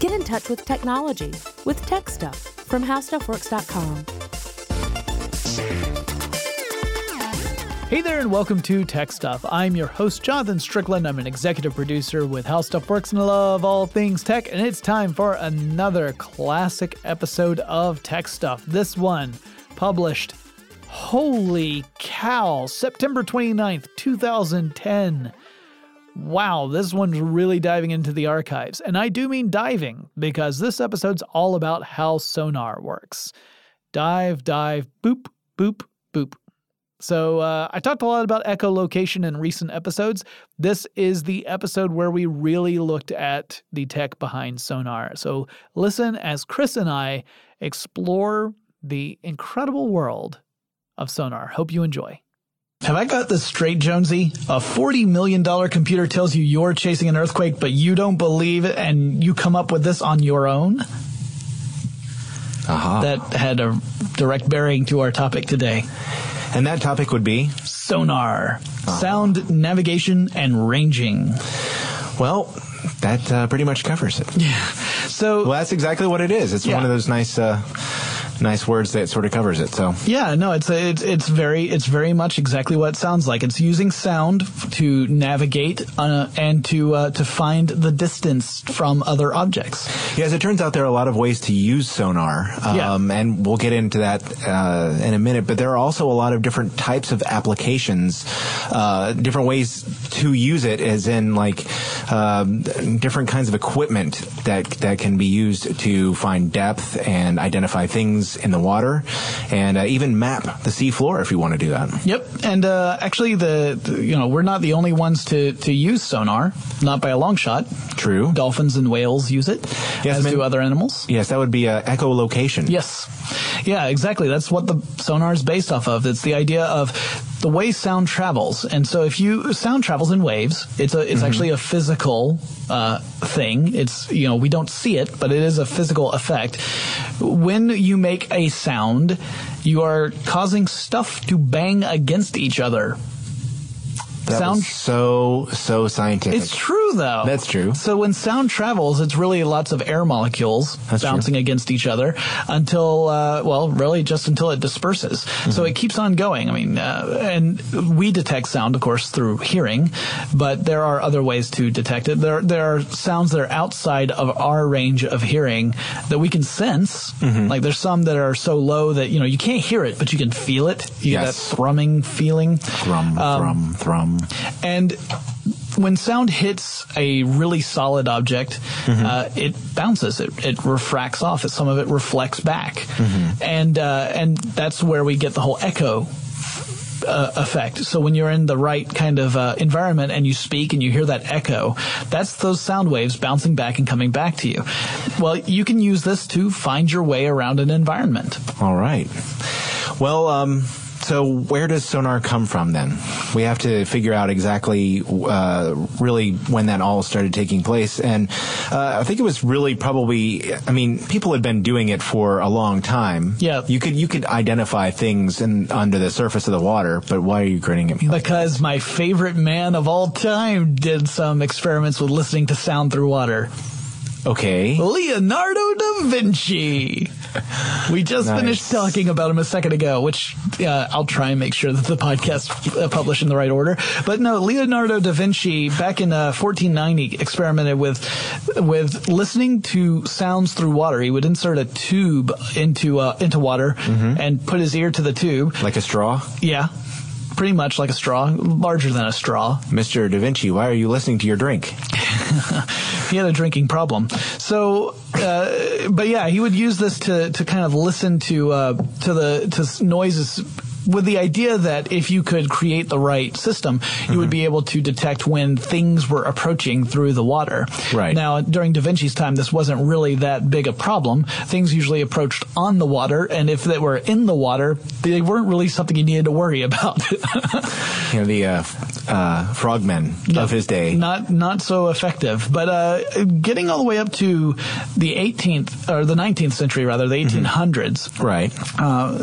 Get in touch with technology with Tech Stuff from HowStuffWorks.com. Hey there, and welcome to Tech Stuff. I'm your host, Jonathan Strickland. I'm an executive producer with How Stuff Works and I love all things tech. And it's time for another classic episode of Tech Stuff. This one published, holy cow, September 29th, 2010. Wow, this one's really diving into the archives. And I do mean diving, because this episode's all about how sonar works. Dive, dive, boop, boop, boop. So uh, I talked a lot about echolocation in recent episodes. This is the episode where we really looked at the tech behind sonar. So listen as Chris and I explore the incredible world of sonar. Hope you enjoy. Have I got this straight, Jonesy? A $40 million computer tells you you're chasing an earthquake, but you don't believe it, and you come up with this on your own? Aha. That had a direct bearing to our topic today. And that topic would be? Sonar, sound navigation and ranging. Well, that uh, pretty much covers it. Yeah. So Well, that's exactly what it is. It's Yeah. one of those nice, uh, nice words that sort of covers it. So, yeah, no, it's it's it's very it's very much exactly what it sounds like. It's using sound to navigate uh, and to uh, to find the distance from other objects. yeah, as it turns out, there are a lot of ways to use sonar, Yeah. um, and we'll get into that uh, in a minute. But there are also a lot of different types of applications, uh, different ways to use it, as in like um, different kinds of equipment that that can be used to find depth and identify things in the water, and uh, even map the sea floor if you want to do that. Yep, and uh, actually, the, the you know we're not the only ones to to use sonar, not by a long shot. True. Dolphins and whales use it, Yes, as do other animals. Yes, that would be uh, echolocation. Yes. Yeah, exactly. That's what the sonar is based off of. It's the idea of the way sound travels. And so if you sound travels in waves, it's a it's actually a physical uh, thing. It's you know, we don't see it, but it is a physical effect. When you make a sound, you are causing stuff to bang against each other. That sound so so scientific. it's true though. That's true. So when sound travels, it's really lots of air molecules That's true. bouncing against each other until, uh, well, really just until it disperses. Mm-hmm. So it keeps on going. I mean, uh, and we detect sound, of course, through hearing, but there are other ways to detect it. There, there are sounds that are outside of our range of hearing that we can sense. Mm-hmm. Like there's some that are so low that, you know, you can't hear it, but you can feel it. You get Yes. that thrumming feeling. thrum, Um, thrum, thrum. And when sound hits a really solid object, uh, it bounces. It, it refracts off. Some of it reflects back, and uh, and that's where we get the whole echo. Uh, effect. So when you're in the right kind of uh, environment and you speak and you hear that echo, that's those sound waves bouncing back and coming back to you. Well, you can use this to find your way around an environment. All right. Well, um, so where does sonar come from then? We have to figure out exactly, uh, really when that all started taking place. And uh, I think it was really probably. I mean, people had been doing it for a long time. Yeah. You could you could identify things in under the surface of the water, but why are you grinning at me? Like Because my favorite man of all time did some experiments with listening to sound through water. okay. Leonardo da Vinci. We just Nice. finished talking about him a second ago, which uh, I'll try and make sure that the podcast uh, published in the right order. But no, Leonardo da Vinci back in uh, 1490 experimented with with listening to sounds through water. He would insert a tube into uh, into water and put his ear to the tube. Like a straw, Yeah. Pretty much like a straw, larger than a straw. Mr. Da Vinci. Why are you listening to your drink? he had a drinking problem. So, uh, but yeah, he would use this to to kind of listen to uh, to the to noises with the idea that if you could create the right system, you would be able to detect when things were approaching through the water. Right. Now, during Da Vinci's time, this wasn't really that big a problem. Things usually approached on the water, and if they were in the water, they weren't really something you needed to worry about. You know, the uh, uh, frogmen of his day. Not not so effective. But uh, getting all the way up to the 18th or the 19th century, rather the 1800s, Right. uh,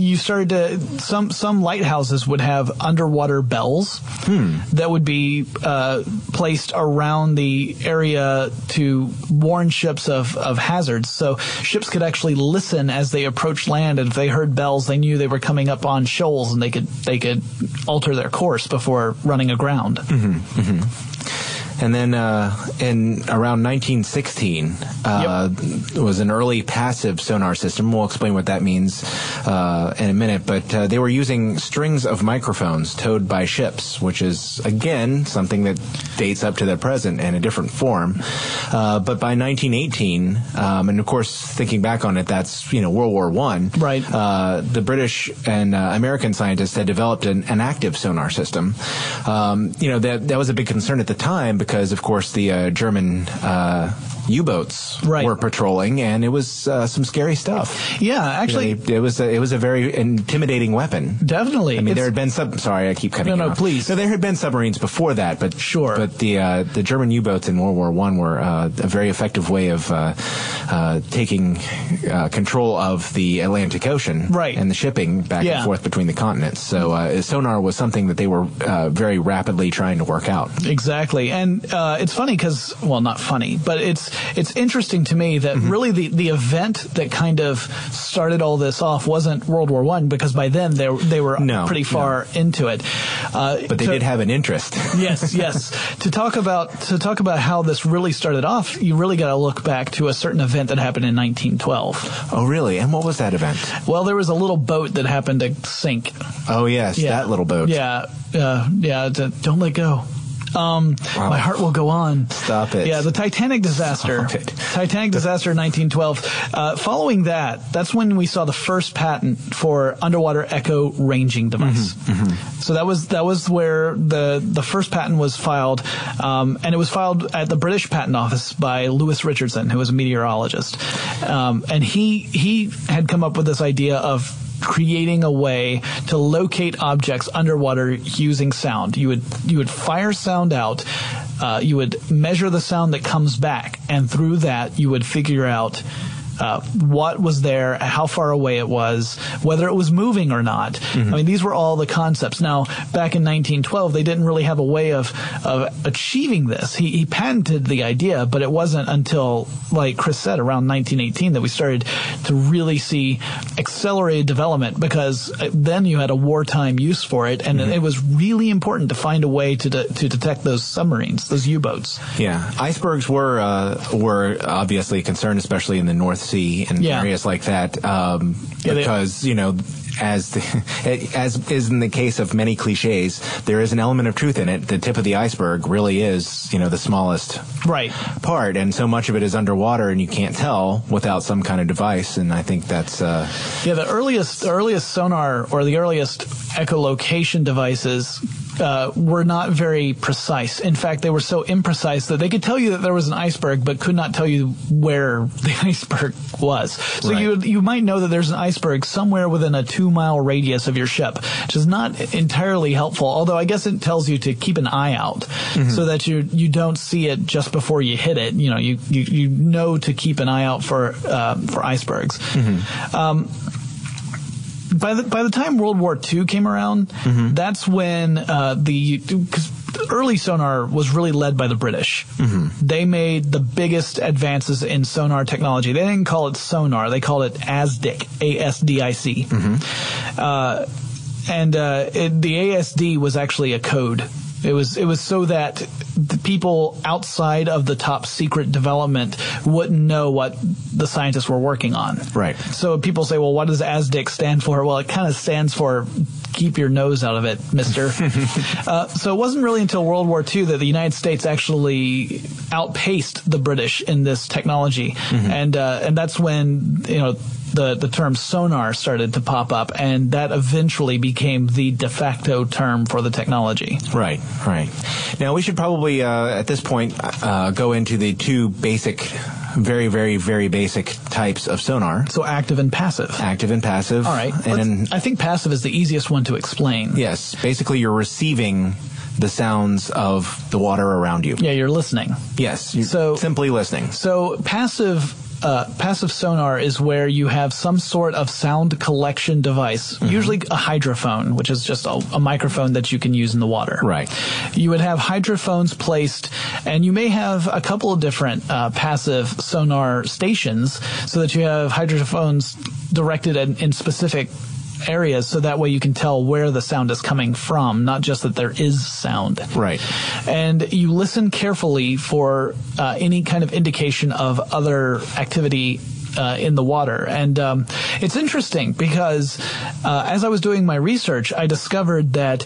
you started to some some lighthouses would have underwater bells that would be uh, placed around the area to warn ships of, of hazards. So ships could actually listen as they approached land, and if they heard bells, they knew they were coming up on shoals, and they could they could alter their course before running aground. And then uh, in around 1916 uh, was an early passive sonar system. We'll explain what that means uh, in a minute. But uh, they were using strings of microphones towed by ships, which is again something that dates up to the present in a different form. Uh, but by 1918, um, and of course thinking back on it, that's you know World War One. Right. Uh, the British and uh, American scientists had developed an, an active sonar system. Um, you know that that was a big concern at the time because, of course, the uh, German uh, U-boats Right. were patrolling, and it was uh, some scary stuff. Yeah, You know, actually, it was a, it was a very intimidating weapon. definitely. I mean, It's- there had been sub. Sorry, I keep cutting. No, no, off. please. So there had been submarines before that, but Sure. But the uh, the German U-boats in World War One were uh, a very effective way of uh, uh, taking uh, control of the Atlantic Ocean, Right. and the shipping back Yeah. and forth between the continents. So uh, sonar was something that they were uh, very rapidly trying to work out. Exactly, and uh, it's funny because, well, not funny, but it's it's interesting to me that Mm-hmm. really the, the event that kind of started all this off wasn't World War One because by then they they were No, pretty far into it. Uh, But they to- did have an interest. yes, yes. To talk about to talk about how this really started off, you really got to look back to a certain event that happened in 1912. oh, really? And what was that event? Well, there was a little boat that happened to sink. Oh, yes, Yeah. that little boat. Yeah, uh, yeah. d- don't let go. Um, Wow. My heart will go on. Stop it. Yeah, the Titanic disaster. Titanic disaster in 1912. Uh, following that, that's when we saw the first patent for underwater echo ranging device. Mm-hmm, So that was that was where the the first patent was filed, um, and it was filed at the British Patent Office by Lewis Richardson, who was a meteorologist, um, and he he had come up with this idea of creating a way to locate objects underwater using sound. You would you would fire sound out. Uh, you would measure the sound that comes back, and through that, you would figure out uh, what was there, how far away it was, whether it was moving or not. I mean, these were all the concepts. Now, back in 1912, they didn't really have a way of, of achieving this. He, he patented the idea, but it wasn't until, like Chris said, around 1918 that we started to really see accelerated development because uh, then you had a wartime use for it, and it was really important to find a way to, de- to detect those submarines, those U-boats. Yeah, icebergs were uh, were obviously a concern, especially in the North Sea and Yeah. areas like that, um, Yeah, they- because you know, as the, as is in the case of many cliches, there is an element of truth in it. The tip of the iceberg really is, you know, the smallest Right. part, and so much of it is underwater, and you can't tell without some kind of device. And I think that's uh, Yeah, the earliest the earliest sonar or the earliest echolocation devices uh, were not very precise. In fact, they were so imprecise that they could tell you that there was an iceberg, but could not tell you where the iceberg was. So Right. you you might know that there's an iceberg somewhere within a two mile radius of your ship, which is not entirely helpful. Although I guess it tells you to keep an eye out so that you you don't see it just before you hit it. You know, you you, you know to keep an eye out for uh, for icebergs. Um, by the by the time World War II came around, that's when uh, the because early sonar was really led by the British. They made the biggest advances in sonar technology. They didn't call it sonar; they called it ASDIC, A S D I C. Uh, and uh, it, the ASD was actually a code. It was it was so that the people outside of the top secret development wouldn't know what the scientists were working on. Right. So people say, well, what does ASDIC stand for? Well, it kind of stands for keep your nose out of it, mister. uh, so it wasn't really until World War II that the United States actually outpaced the British in this technology. And, uh, and that's when, you know, the, the term sonar started to pop up, and that eventually became the de facto term for the technology. Right, right. Now we should probably uh, at this point uh, go into the two basic, very, very, very basic types of sonar: So active and passive. active and passive. All right. and I think passive is the easiest one to explain. yes, basically you're receiving the sounds of the water around you. Yeah, you're listening. Yes, you're So- simply listening. So passive uh, passive sonar is where you have some sort of sound collection device, Mm-hmm. usually a hydrophone, which is just a, a microphone that you can use in the water. Right. You would have hydrophones placed, and you may have a couple of different uh, passive sonar stations, so that you have hydrophones directed in, in specific areas, so that way you can tell where the sound is coming from, not just that there is sound. Right. And you listen carefully for uh, any kind of indication of other activity uh, in the water. And um, it's interesting because uh, as I was doing my research, I discovered that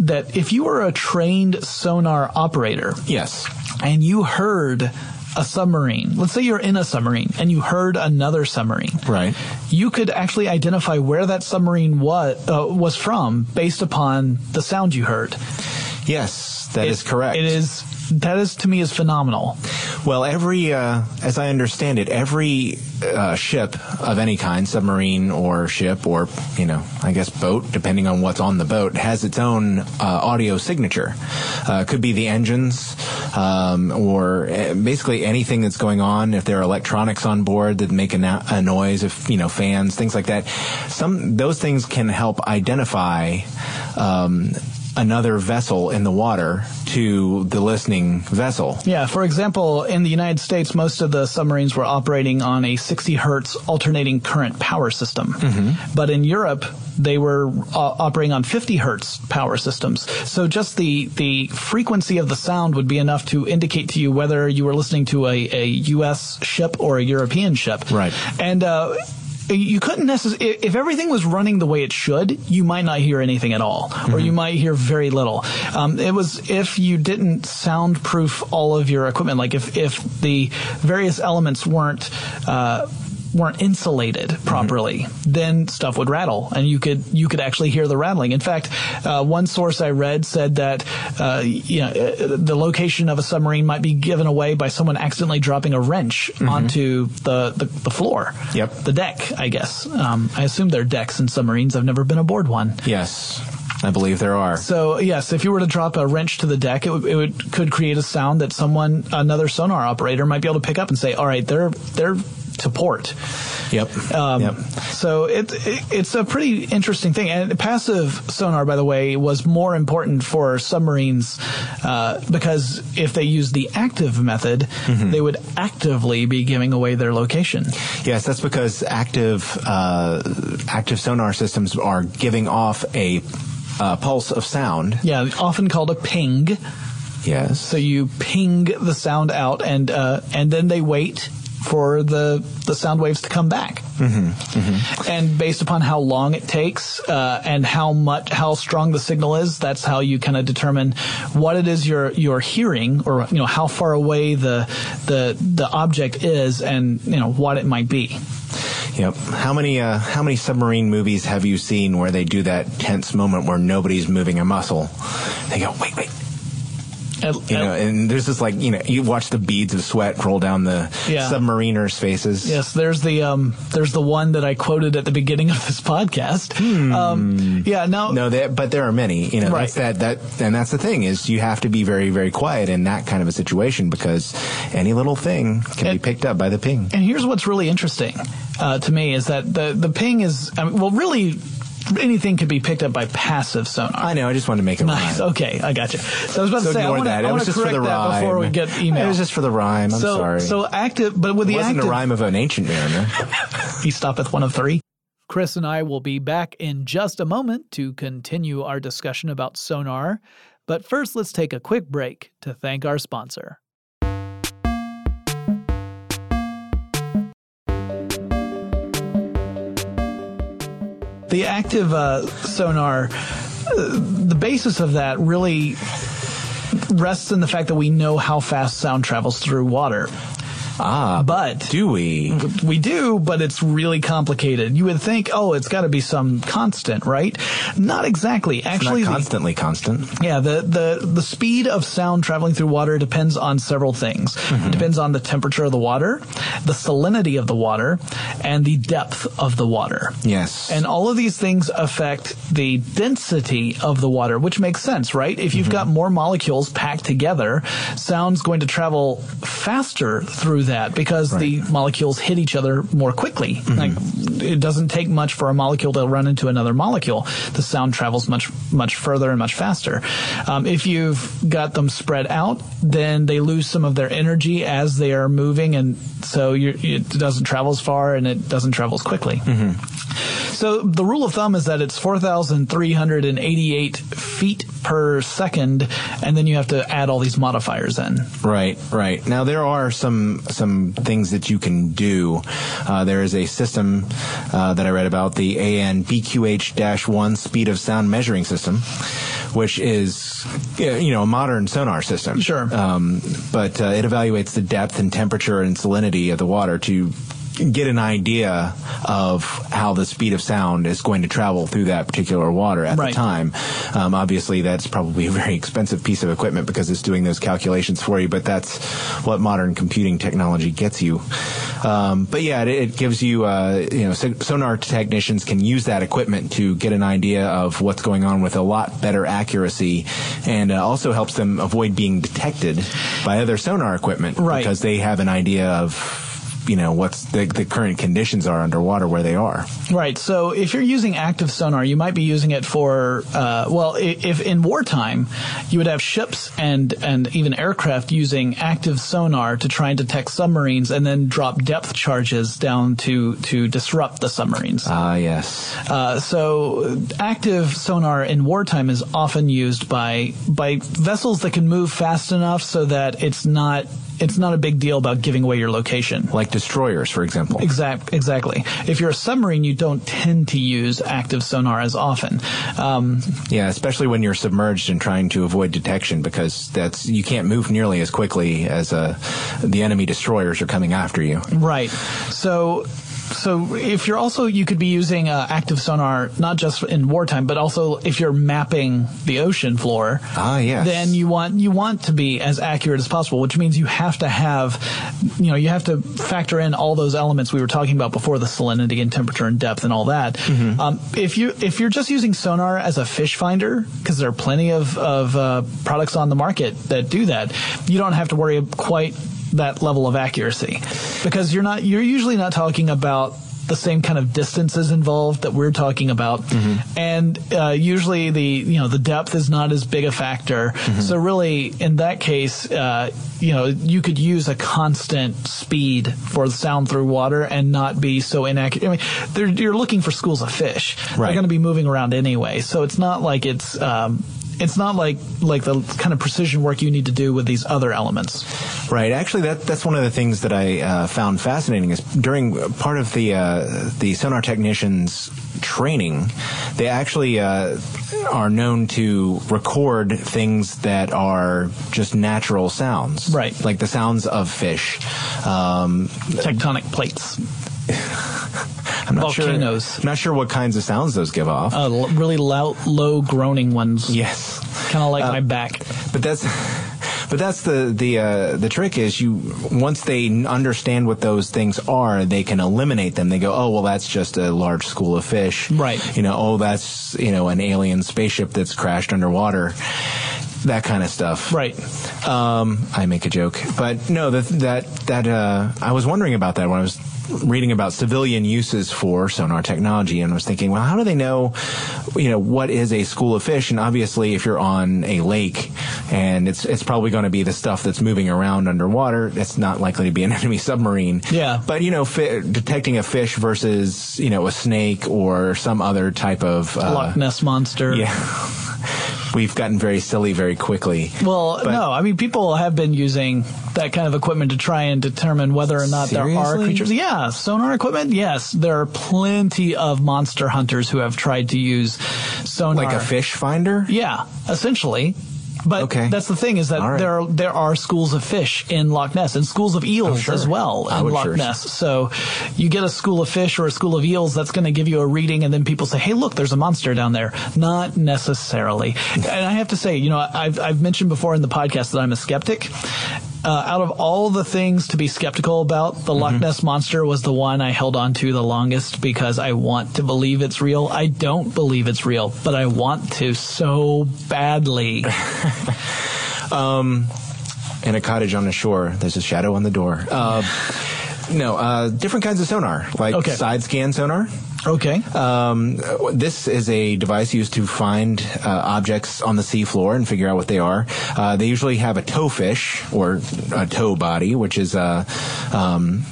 that if you were a trained sonar operator Yes. and you heard a submarine, let's say you're in a submarine and you heard another submarine, Right. you could actually identify where that submarine was uh, was from based upon the sound you heard. Yes, that It- is correct. It is that is to me is phenomenal. Well, every, uh, as I understand it, every uh, ship of any kind, submarine or ship or, you know, I guess boat, depending on what's on the boat, has its own uh, audio signature. Uh, could be the engines, um, or uh, basically anything that's going on. If there are electronics on board that make a, a noise, if you know fans, things like that. Some those things can help identify. Um, another vessel in the water to the listening vessel. Yeah, for example, in the United States, most of the submarines were operating on a 60 hertz alternating current power system. Mm-hmm. But in Europe, they were uh, operating on 50 hertz power systems. So just the, the frequency of the sound would be enough to indicate to you whether you were listening to a, a U.S. ship or a European ship. Right. And, uh, you couldn't necessarily, if everything was running the way it should, you might not hear anything at all, or you might hear very little. Um, it was if you didn't soundproof all of your equipment, like if, if the various elements weren't, uh, weren't insulated properly, then stuff would rattle, and you could you could actually hear the rattling. In fact, uh, one source I read said that uh, you know, uh, the location of a submarine might be given away by someone accidentally dropping a wrench onto the, the the floor. Yep. the deck. I guess. Um, I assume there are decks in submarines. I've never been aboard one. Yes, I believe there are. So yes, if you were to drop a wrench to the deck, it, would, it would could create a sound that someone, another sonar operator, might be able to pick up and say, "All right, they're they're to port." Yep. Um, yep. So it, it it's a pretty interesting thing. And passive sonar, by the way, was more important for submarines uh, because if they used the active method, Mm-hmm. they would actively be giving away their location. Yes, that's because active uh, active sonar systems are giving off a uh, pulse of sound. Yeah, often called a ping. Yes. So you ping the sound out, and uh, and then they wait for the the sound waves to come back. Mm-hmm, And based upon how long it takes uh, and how much how strong the signal is, that's how you kind of determine what it is you're you're hearing, or you know how far away the the the object is, and you know what it might be. Yep. How many uh, how many submarine movies have you seen where they do that tense moment where nobody's moving a muscle? They go, wait, wait. You know, and there's just like you know, you watch the beads of sweat roll down the Yeah. submariners' faces. Yes, there's the um, there's the one that I quoted at the beginning of this podcast. Um, yeah, no, No, but there are many. You know, Right. that's that that, and that's the thing is you have to be very very quiet in that kind of a situation because any little thing can be picked up by the ping. And here's what's really interesting uh, to me is that the the ping is I mean, well, really anything could be picked up by passive sonar. I know. I just wanted to make it Nice. rhyme. Okay, I got you. So I was about So to say I want to that. It I was just for correct the that rhyme. before we get email. It was just for the rhyme. I'm so sorry. so active, but with it the wasn't active, a rhyme of an ancient mariner. he stop at one of three. Chris and I will be back in just a moment to continue our discussion about sonar. But first, let's take a quick break to thank our sponsor. The active uh, sonar, uh, the basis of that really rests in the fact that we know how fast sound travels through water. Ah, But do we? We do, but it's really complicated. You would think, oh, it's got to be some constant, right? Not exactly. It's Actually, not the- constantly constant. yeah, the, the, the speed of sound traveling through water depends on several things. It depends on the temperature of the water, the salinity of the water, and the depth of the water. Yes. And all of these things affect the density of the water, which makes sense, right? If you've got more molecules packed together, sound's going to travel faster through through that because right. the molecules hit each other more quickly. Mm-hmm. Like it doesn't take much for a molecule to run into another molecule. The sound travels much much further and much faster. Um, if you've got them spread out, then they lose some of their energy as they are moving, and so it doesn't travel as far and it doesn't travel as quickly. Mm-hmm. So the rule of thumb is that it's 4,388 feet per second, and then you have to add all these modifiers in. Right, right. Now there are some some things that you can do. Uh, there is a system uh, that I read about, the ANBQH-1 speed of sound measuring system, which is you know a modern sonar system. Sure. Um, but uh, it evaluates the depth and temperature and salinity of the water to get an idea of how the speed of sound is going to travel through that particular water at right. the time. Um, obviously, that's probably a very expensive piece of equipment because it's doing those calculations for you, but that's what modern computing technology gets you. Um, but yeah, it, it gives you, uh, you know, sonar technicians can use that equipment to get an idea of what's going on with a lot better accuracy and uh, also helps them avoid being detected by other sonar equipment right. because they have an idea of you know what's the, the current conditions are underwater where they are. Right. So if you're using active sonar, you might be using it for uh, well, if in wartime you would have ships and and even aircraft using active sonar to try and detect submarines and then drop depth charges down to to disrupt the submarines. Ah, yes. Uh, so active sonar in wartime is often used by by vessels that can move fast enough so that it's not it's not a big deal about giving away your location. Like destroyers, for example. Exact, exactly. If you're a submarine, you don't tend to use active sonar as often. Um, yeah, especially when you're submerged and trying to avoid detection, because that's you can't move nearly as quickly as uh, the enemy destroyers are coming after you. Right. So so if you're also you could be using uh, active sonar not just in wartime but also if you're mapping the ocean floor ah yes then you want you want to be as accurate as possible which means you have to have you know you have to factor in all those elements we were talking about before the salinity and temperature and depth and all that mm-hmm. um, if you if you're just using sonar as a fish finder because there are plenty of, of uh, products on the market that do that you don't have to worry quite that level of accuracy because you're not you're usually not talking about the same kind of distances involved that we're talking about, mm-hmm. and uh, usually the you know the depth is not as big a factor. Mm-hmm. So really, in that case, uh, you know you could use a constant speed for the sound through water and not be so inaccurate. I mean, you're looking for schools of fish. Right. They're going to be moving around anyway, so it's not like it's um, it's not like like the kind of precision work you need to do with these other elements. Right. Actually, that that's one of the things that I uh, found fascinating is during part of the uh, the sonar technicians training, they actually uh, are known to record things that are just natural sounds. Right. Like the sounds of fish. Um, Tectonic plates. I'm not Volcanoes. sure. Not sure what kinds of sounds those give off. Uh, really loud, low groaning ones. Yes. Kind of like uh, my back. But that's. But that's the the uh, the trick is you once they understand what those things are, they can eliminate them. They go, oh well, that's just a large school of fish, right? You know, oh that's you know an alien spaceship that's crashed underwater that kind of stuff. Right. Um, I make a joke, but no, that that that uh, I was wondering about that when I was reading about civilian uses for sonar technology and was thinking, well, how do they know, you know, what is a school of fish? And obviously, if you're on a lake and it's it's probably going to be the stuff that's moving around underwater, it's not likely to be an enemy submarine. Yeah. But you know, fi- detecting a fish versus you know a snake or some other type of uh, Loch Ness monster. Yeah. we've gotten very silly very quickly. Well, but, no, I mean people have been using that kind of equipment to try and determine whether or not seriously? there are creatures. Yeah, sonar equipment. Yes, there are plenty of monster hunters who have tried to use sonar, like a fish finder. Yeah, essentially. But okay. that's the thing is that right. there are, there are schools of fish in Loch Ness and schools of eels oh, sure. as well in Loch sure. Ness. So you get a school of fish or a school of eels that's going to give you a reading, and then people say, "Hey, look, there's a monster down there." Not necessarily. and I have to say, you know, I've I've mentioned before in the podcast that I'm a skeptic, uh, out of all the things to be skeptical about, the mm-hmm. Loch Ness monster was the one I held on to the longest because I want to believe it's real. I don't believe it's real, but I want to so badly. um, In a cottage on the shore, there's a shadow on the door. Uh, no, uh, different kinds of sonar, like Okay. side scan sonar. Okay. Um, this is a device used to find uh, objects on the seafloor and figure out what they are. Uh, they usually have a tow fish or a tow body, which is a um,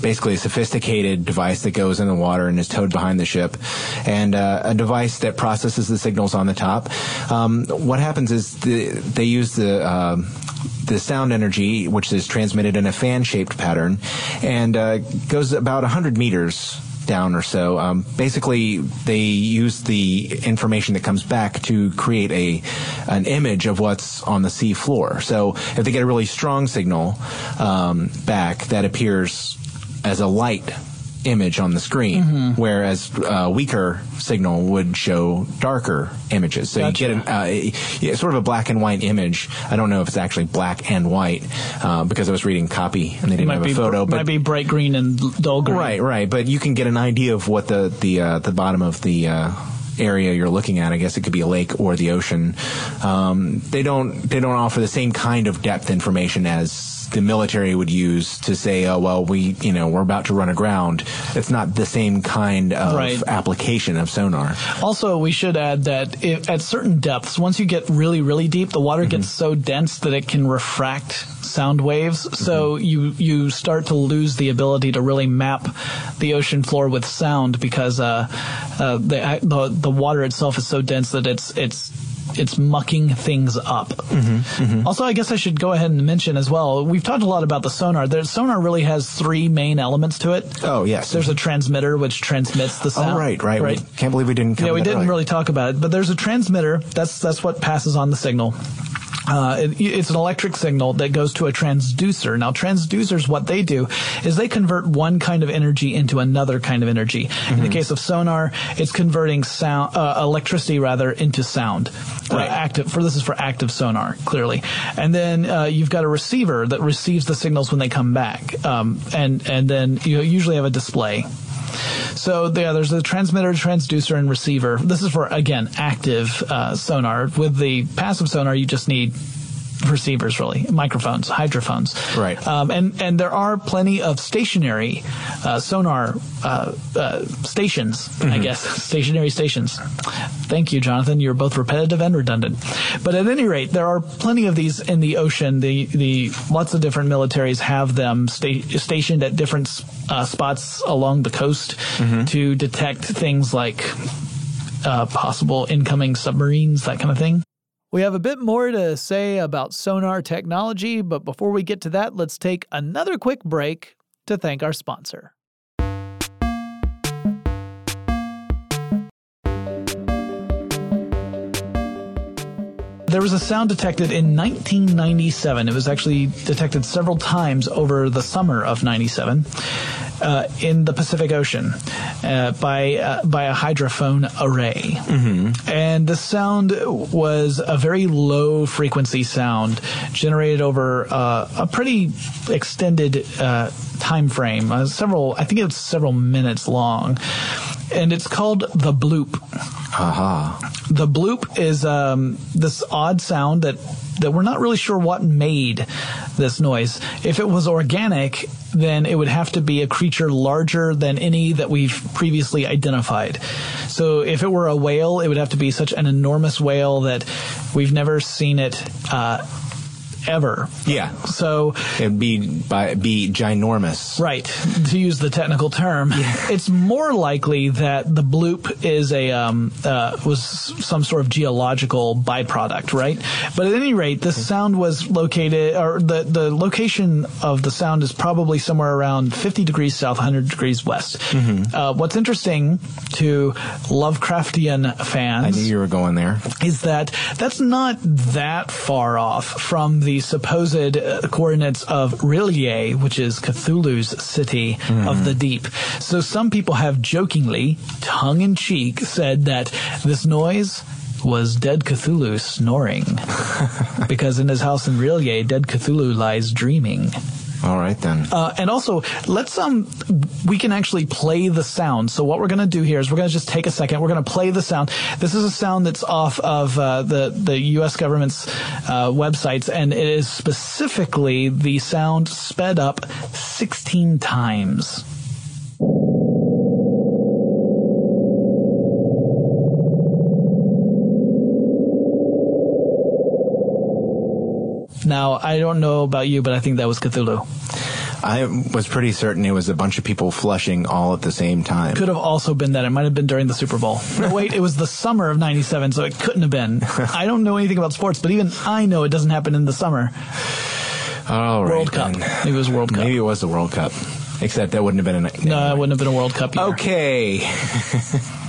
basically a sophisticated device that goes in the water and is towed behind the ship, and uh, a device that processes the signals on the top. Um, what happens is the, they use the um, the sound energy, which is transmitted in a fan-shaped pattern, and uh, goes about 100 meters down or so. Um, basically, they use the information that comes back to create a an image of what's on the sea floor. So if they get a really strong signal um, back, that appears as a light image on the screen, whereas a weaker signal would show darker images. So Gotcha. you get an, uh, sort of a black and white image. I don't know if it's actually black and white uh, because I was reading copy and they didn't have a photo. might but might be bright green and dull green. Right, right. But you can get an idea of what the the uh, the bottom of the uh, area you're looking at. I guess it could be a lake or the ocean. Um, they don't they don't offer the same kind of depth information as the military would use to say, oh well, we you know we're about to run aground. It's not the same kind of Right. application of sonar. Also, we should add that if, at certain depths, once you get really, really deep, the water gets so dense that it can refract sound waves. So you you start to lose the ability to really map the ocean floor with sound because uh, uh, the, the the water itself is so dense that it's it's it's mucking things up. Mm-hmm, mm-hmm. Also, I guess I should go ahead and mention as well. We've talked a lot about the sonar. The sonar really has three main elements to it. Oh, yes. There's a transmitter which transmits the oh, sound. Oh right, right. Right. We can't believe we didn't. Yeah, we didn't earlier. really talk about it, but there's a transmitter. That's that's what passes on the signal. Uh, it, it's an electric signal that goes to a transducer. Now, transducers, what they do is they convert one kind of energy into another kind of energy. In Mm-hmm. the case of sonar, it's converting sound, uh, electricity rather, into sound. Uh, Right. active for this is for active sonar, clearly. And then uh, you've got a receiver that receives the signals when they come back, um, and and then you usually have a display. So yeah, there's a transmitter, transducer, and receiver. This is for again active uh, sonar. With the passive sonar, you just need receivers, really, microphones, hydrophones. Right. Um, and and there are plenty of stationary uh, sonar uh, uh, stations. I guess stationary stations. Thank you, Jonathan. You're both repetitive and redundant. But at any rate, there are plenty of these in the ocean. The the lots of different militaries have them sta- stationed at different uh, spots along the coast to detect things like uh, possible incoming submarines, that kind of thing. We have a bit more to say about sonar technology, but before we get to that, let's take another quick break to thank our sponsor. There was a sound detected in 1997. It was actually detected several times over the summer of 97 uh, in the Pacific Ocean uh, by uh, by a hydrophone array. And the sound was a very low frequency sound generated over uh, a pretty extended uh, time frame, uh, several I think it was several minutes long. And it's called the bloop. Aha. The bloop is um, this odd sound that that we're not really sure what made this noise. If it was organic, then it would have to be a creature larger than any that we've previously identified. So if it were a whale, it would have to be such an enormous whale that we've never seen it uh, ever. Yeah. So It'd be by be ginormous. Right, to use the technical term, it's more likely that the bloop is a um, uh, was some sort of geological byproduct, right? But at any rate, the sound was located, or the the location of the sound is probably somewhere around 50 degrees south, 100 degrees west. Uh, what's interesting to Lovecraftian fans I knew you were going there. is that that's not that far off from the supposed uh, coordinates of R'lyeh, which is Cthulhu's city of the deep. So some people have jokingly, tongue in cheek, said that this noise was dead Cthulhu snoring. because in his house in R'lyeh, dead Cthulhu lies dreaming. All right then. Uh, and also, let's um, we can actually play the sound. So what we're going to do here is we're going to just take a second. We're going to play the sound. This is a sound that's off of uh, the the U.S. government's uh, websites, and it is specifically the sound sped up 16 times. Now, I don't know about you, but I think that was Cthulhu. I was pretty certain it was a bunch of people flushing all at the same time. Could have also been that. It might have been during the Super Bowl. No, wait, it was the summer of 97, so it couldn't have been. I don't know anything about sports, but even I know it doesn't happen in the summer. All right. World Cup. then. Maybe it was World Cup. Maybe it was the World Cup. Except that wouldn't have been an. No, it wouldn't have been a World Cup year. Okay.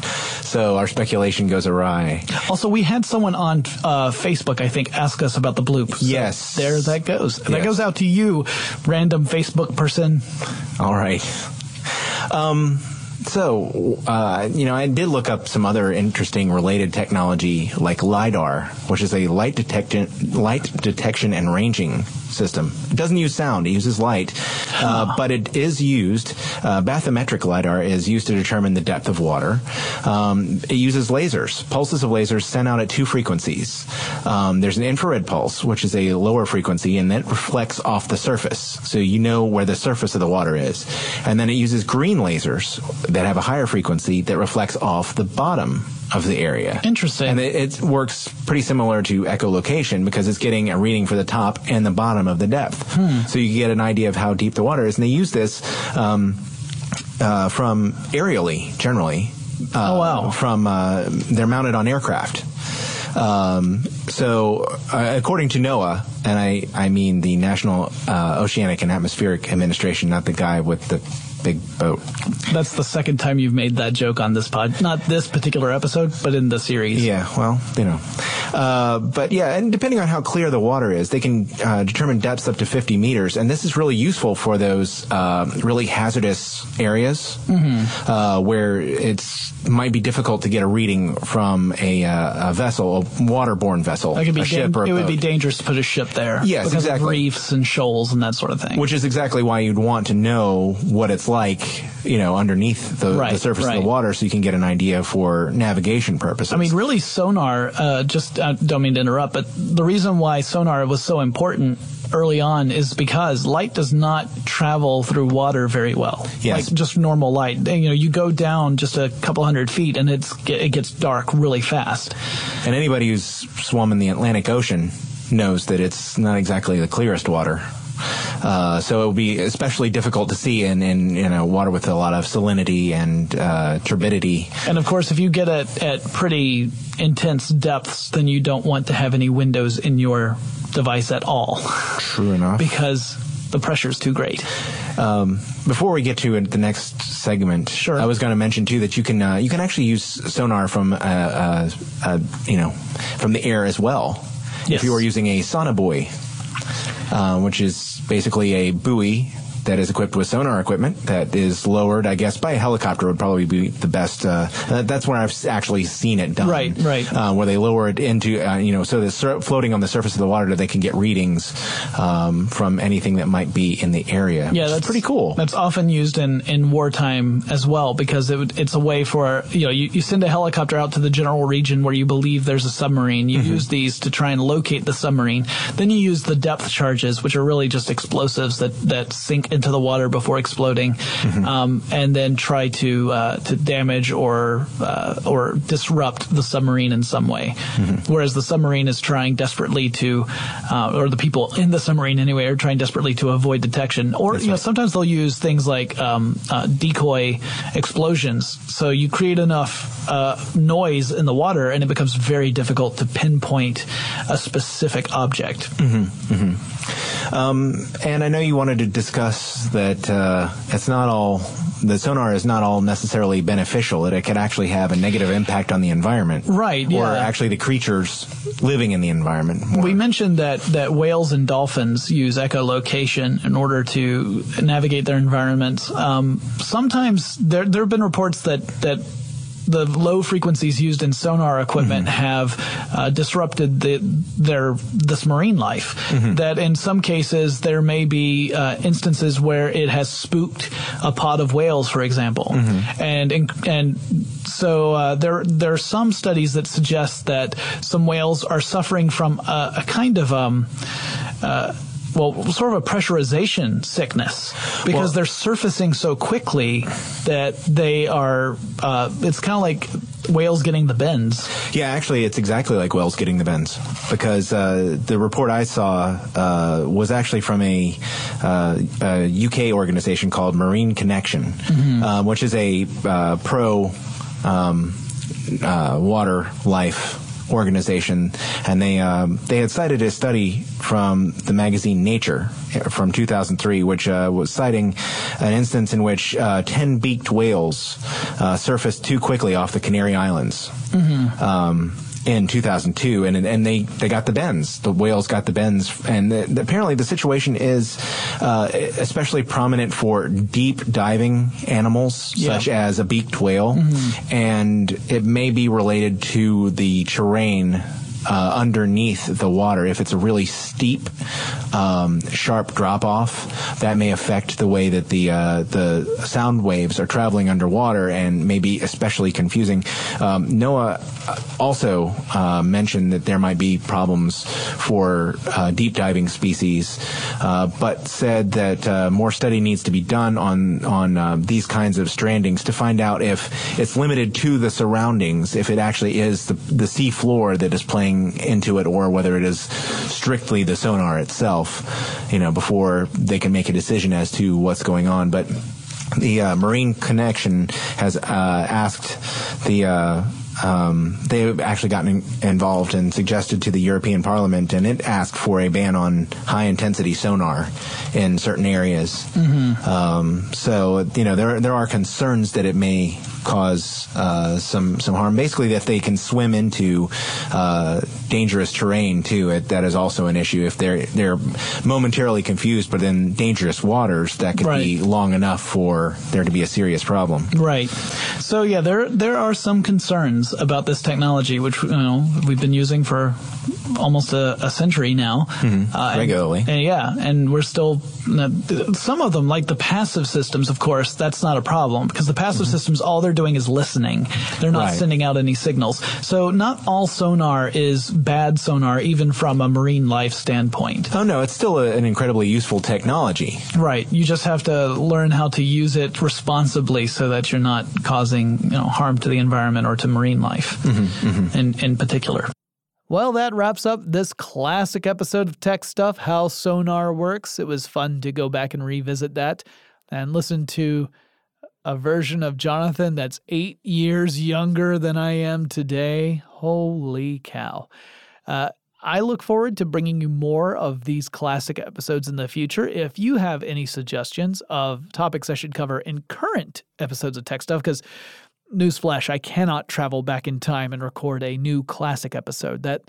so our speculation goes awry. Also, we had someone on uh, Facebook, I think, ask us about the bloop. So Yes. There that goes. That Yes. goes out to you, random Facebook person. All right. Um, so, uh, you know, I did look up some other interesting related technology like LiDAR, which is a light detection, light detection and ranging system. It doesn't use sound, it uses light, uh, but it is used, uh, bathymetric LiDAR is used to determine the depth of water. Um, it uses lasers, pulses of lasers sent out at two frequencies. Um, there's an infrared pulse, which is a lower frequency, and that reflects off the surface. So you know where the surface of the water is. And then it uses green lasers that have a higher frequency that reflects off the bottom of the area. Interesting. And it, it works pretty similar to echolocation because it's getting a reading for the top and the bottom of the depth. So you get an idea of how deep the water is. And they use this um, uh, from aerially, generally. Uh, Oh, wow. From uh, they're mounted on aircraft. Um, so, uh, according to NOAA, and I, I mean the National uh, Oceanic and Atmospheric Administration, not the guy with the big boat. That's the second time you've made that joke on this pod. Not this particular episode, but in the series. Yeah, well, you know. Uh, but yeah, and depending on how clear the water is, they can uh, determine depths up to 50 meters. And this is really useful for those uh, really hazardous areas uh, where it's might be difficult to get a reading from a, uh, a vessel, a waterborne vessel, That could be a ship or a it would be dangerous to put a ship there. Yes, because exactly. Of reefs and shoals and that sort of thing. Which is exactly why you'd want to know what it's like, you know, underneath the, Right, the surface of the water so you can get an idea for navigation purposes. I mean, really, sonar. Uh, just uh, don't mean to interrupt, but the reason why sonar was so important early on is because light does not travel through water very well. Yes. like just normal light. You know, you go down just a couple hundred feet, and it's it gets dark really fast. And anybody who's swum in the Atlantic Ocean knows that it's not exactly the clearest water. Uh, so it would be especially difficult to see in, in you know water with a lot of salinity and uh, turbidity. And of course, if you get at at pretty intense depths, then you don't want to have any windows in your device at all True enough. because the pressure is too great. Um, before we get to the next segment, Sure. I was going to mention too that you can uh, you can actually use sonar from uh, uh, uh, you know from the air as well. Yes. If you are using a sonobuoy, uh, which is basically a buoy that is equipped with sonar equipment that is lowered, I guess, by a helicopter would probably be the best. Uh, that's where I've actually seen it done. Right, right. Uh, where they lower it into, uh, you know, so sur- floating on the surface of the water, that they can get readings um, from anything that might be in the area. Yeah, that's pretty cool. That's often used in, in wartime as well because it it's a way for you know you, you send a helicopter out to the general region where you believe there's a submarine. You use these to try and locate the submarine. Then you use the depth charges, which are really just explosives that, that sink into the water before exploding, um, and then try to uh, to damage or uh, or disrupt the submarine in some way. Whereas the submarine is trying desperately to, uh, or the people in the submarine anyway are trying desperately to avoid detection. Or you know sometimes they'll use things like um, uh, decoy explosions. So you create enough uh, noise in the water, and it becomes very difficult to pinpoint a specific object. Um, and I know you wanted to discuss that uh, it's not all the sonar is not all necessarily beneficial. That it could actually have a negative impact on the environment, Right, Or yeah. actually the creatures living in the environment. more. We mentioned that, that whales and dolphins use echolocation in order to navigate their environments. Um, sometimes there there have been reports that that the low frequencies used in sonar equipment mm-hmm. have uh, disrupted the, their this marine life. Mm-hmm. That in some cases there may be uh, instances where it has spooked a pod of whales, for example, mm-hmm. and and so uh, there there are some studies that suggest that some whales are suffering from a, a kind of um, uh, well, sort of a pressurization sickness because well, they're surfacing so quickly that they are. Uh, it's kind of like whales getting the bends. Yeah, actually, it's exactly like whales getting the bends because uh, the report I saw uh, was actually from a, uh, a, UK organization called Marine Connection, mm-hmm. Um, which is a uh, pro um, uh, water life organization, and they um, they had cited a study from the magazine Nature from 2003, which uh, was citing an instance in which uh, 10 beaked whales uh, surfaced too quickly off the Canary Islands. Mm-hmm. Um, in 2002, and and they they got the bends. The whales got the bends, and the, the, apparently the situation is uh, especially prominent for deep diving animals, yeah. such as a beaked whale, mm-hmm. and it may be related to the terrain uh, underneath the water. If it's a really steep, um, sharp drop off, that may affect the way that the uh, the sound waves are traveling underwater and may be especially confusing. Um, NOAA also uh, mentioned that there might be problems for uh, deep diving species, uh, but said that uh, more study needs to be done on on these kinds of strandings to find out if it's limited to the surroundings, if it actually is the the sea floor that is playing into it or whether it is strictly the sonar itself, you know, before they can make a decision as to what's going on. But the uh, Marine Connection has uh, asked the um, they've actually gotten involved and suggested to the European Parliament, and it asked for a ban on high intensity sonar in certain areas. Mm-hmm. Um, so you know there there are concerns that it may cause uh, some some harm. Basically, that they can swim into uh, dangerous terrain too. It, that is also an issue. If they're they're momentarily confused, but in dangerous waters, that could right. be long enough for there to be a serious problem. Right. So yeah, there there are some concerns about this technology, which you know we've been using for almost a, a century now, mm-hmm. uh, regularly. And, and, yeah, and we're still some of them, like the passive systems. Of course, that's not a problem because the passive mm-hmm. systems, all they're doing is listening. They're not right. sending out any signals. So not all sonar is bad sonar, even from a marine life standpoint. Oh no, it's still a, an incredibly useful technology. Right. You just have to learn how to use it responsibly so that you're not causing you know harm to the environment or to marine life, mm-hmm, mm-hmm. in in particular. Well, that wraps up this classic episode of Tech Stuff How Sonar Works. It was fun to go back and revisit that and listen to a version of Jonathan that's eight years younger than I am today. Holy cow. Uh, I look forward to bringing you more of these classic episodes in the future. If you have any suggestions of topics I should cover in current episodes of Tech Stuff, because newsflash, I cannot travel back in time and record a new classic episode. That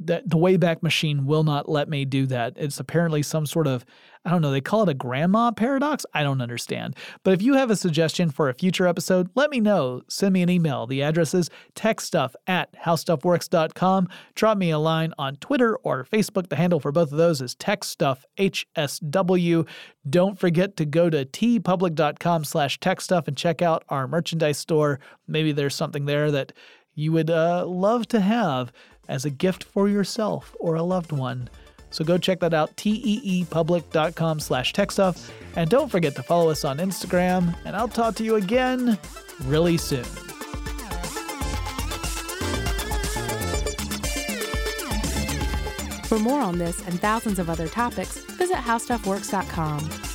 that the Wayback Machine will not let me do that. It's apparently some sort of I don't know, they call it a grandma paradox? I don't understand. But if you have a suggestion for a future episode, let me know. Send me an email. The address is techstuff at howstuffworks.com. Drop me a line on Twitter or Facebook. The handle for both of those is techstuff, HSW. Don't forget to go to teepublic.com slash techstuff and check out our merchandise store. Maybe there's something there that you would uh, love to have as a gift for yourself or a loved one. So go check that out, teepublic.com slash techstuff. And don't forget to follow us on Instagram, and I'll talk to you again really soon. For more on this and thousands of other topics, visit howstuffworks.com.